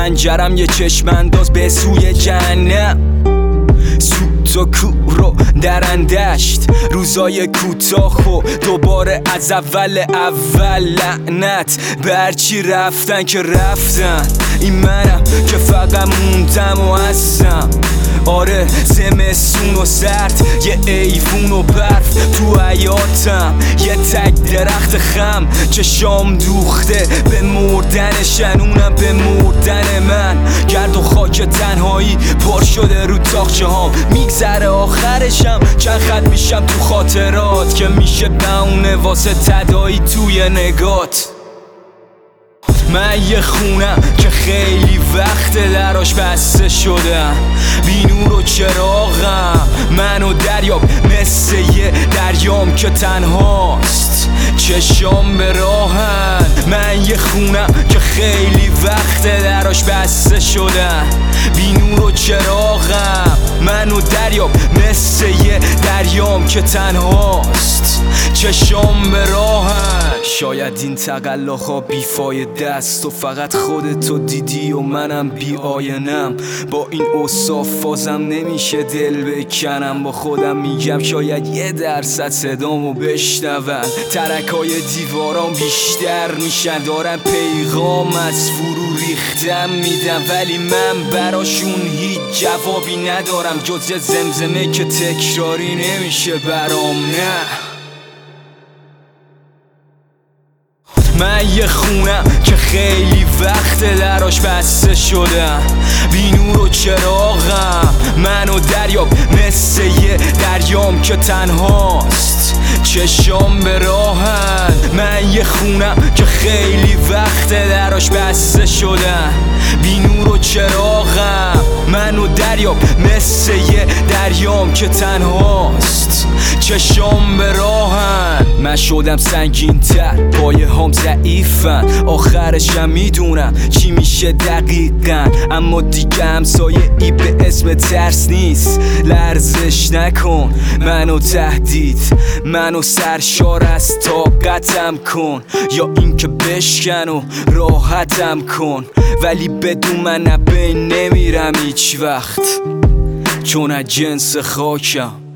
پنجرم یه چشم انداز به سوی جهنم. سوت و کورو درندشت روزای کوتاه و دوباره از اول اول لعنت. برچی رفتن که رفتن. این منم که فقط موندم و هستم. آره زمستون و سرد. یه ایفون و برف تو حیاتم. یه تک درخت خم. که شام دوخته. به مردن شنونم به مردن خاک تنهایی پر شده رو تاخچه هام میگذره آخرشم چند خط میشم تو خاطرات که میشه بهونه واسه تدایی توی نگات. من یه خونم که خیلی وقت دراش بسته شدم. بی نور و چراغم من و دریاب مثل یه دریام که تنهاست. چشام به راهن من یه خونم که خیلی وقت دراش بسته شدم بی نور و چراغم من و مثل یه دریام که تنهاست. چشام به راهن شاید این تقلاها بیفایده است و فقط خودتو دیدی و منم بی آینم. با این اصاف فازم نمیشه دل بکنم. با خودم میگم شاید یه درصد صدامو بشنون. ترک های دیوارام بیشتر میشن. دارم پیغام از فرو ریختم میدم. ولی من براشون هیچ جوابی ندارم. جز زمزمه که تکراری نمیشه برام نه. من یه خونم که خیلی وقت دراش بسته شدم. بی نور و چراغم. من و دریاب مثل یه دریام که تنهاست. چشام به راهن. من یه خونم که خیلی وقت دراش بسته شدم. بی نور و چراغم. من و دریاب مثل یه دریام که تنهاست. چشام به راهن. من شدم سنگین تر پایه هم ضعیفن. آخرشم می‌دونم چی میشه دقیقا. اما دیگه همسایه ای به اسم ترس نیست. لرزش نکن. منو تهدید. منو سرشار از طاقتم کن. یا اینکه بشکن و راحتم کن. ولی بدون من بین نمیرم هیچ وقت. چون جنس خاکم.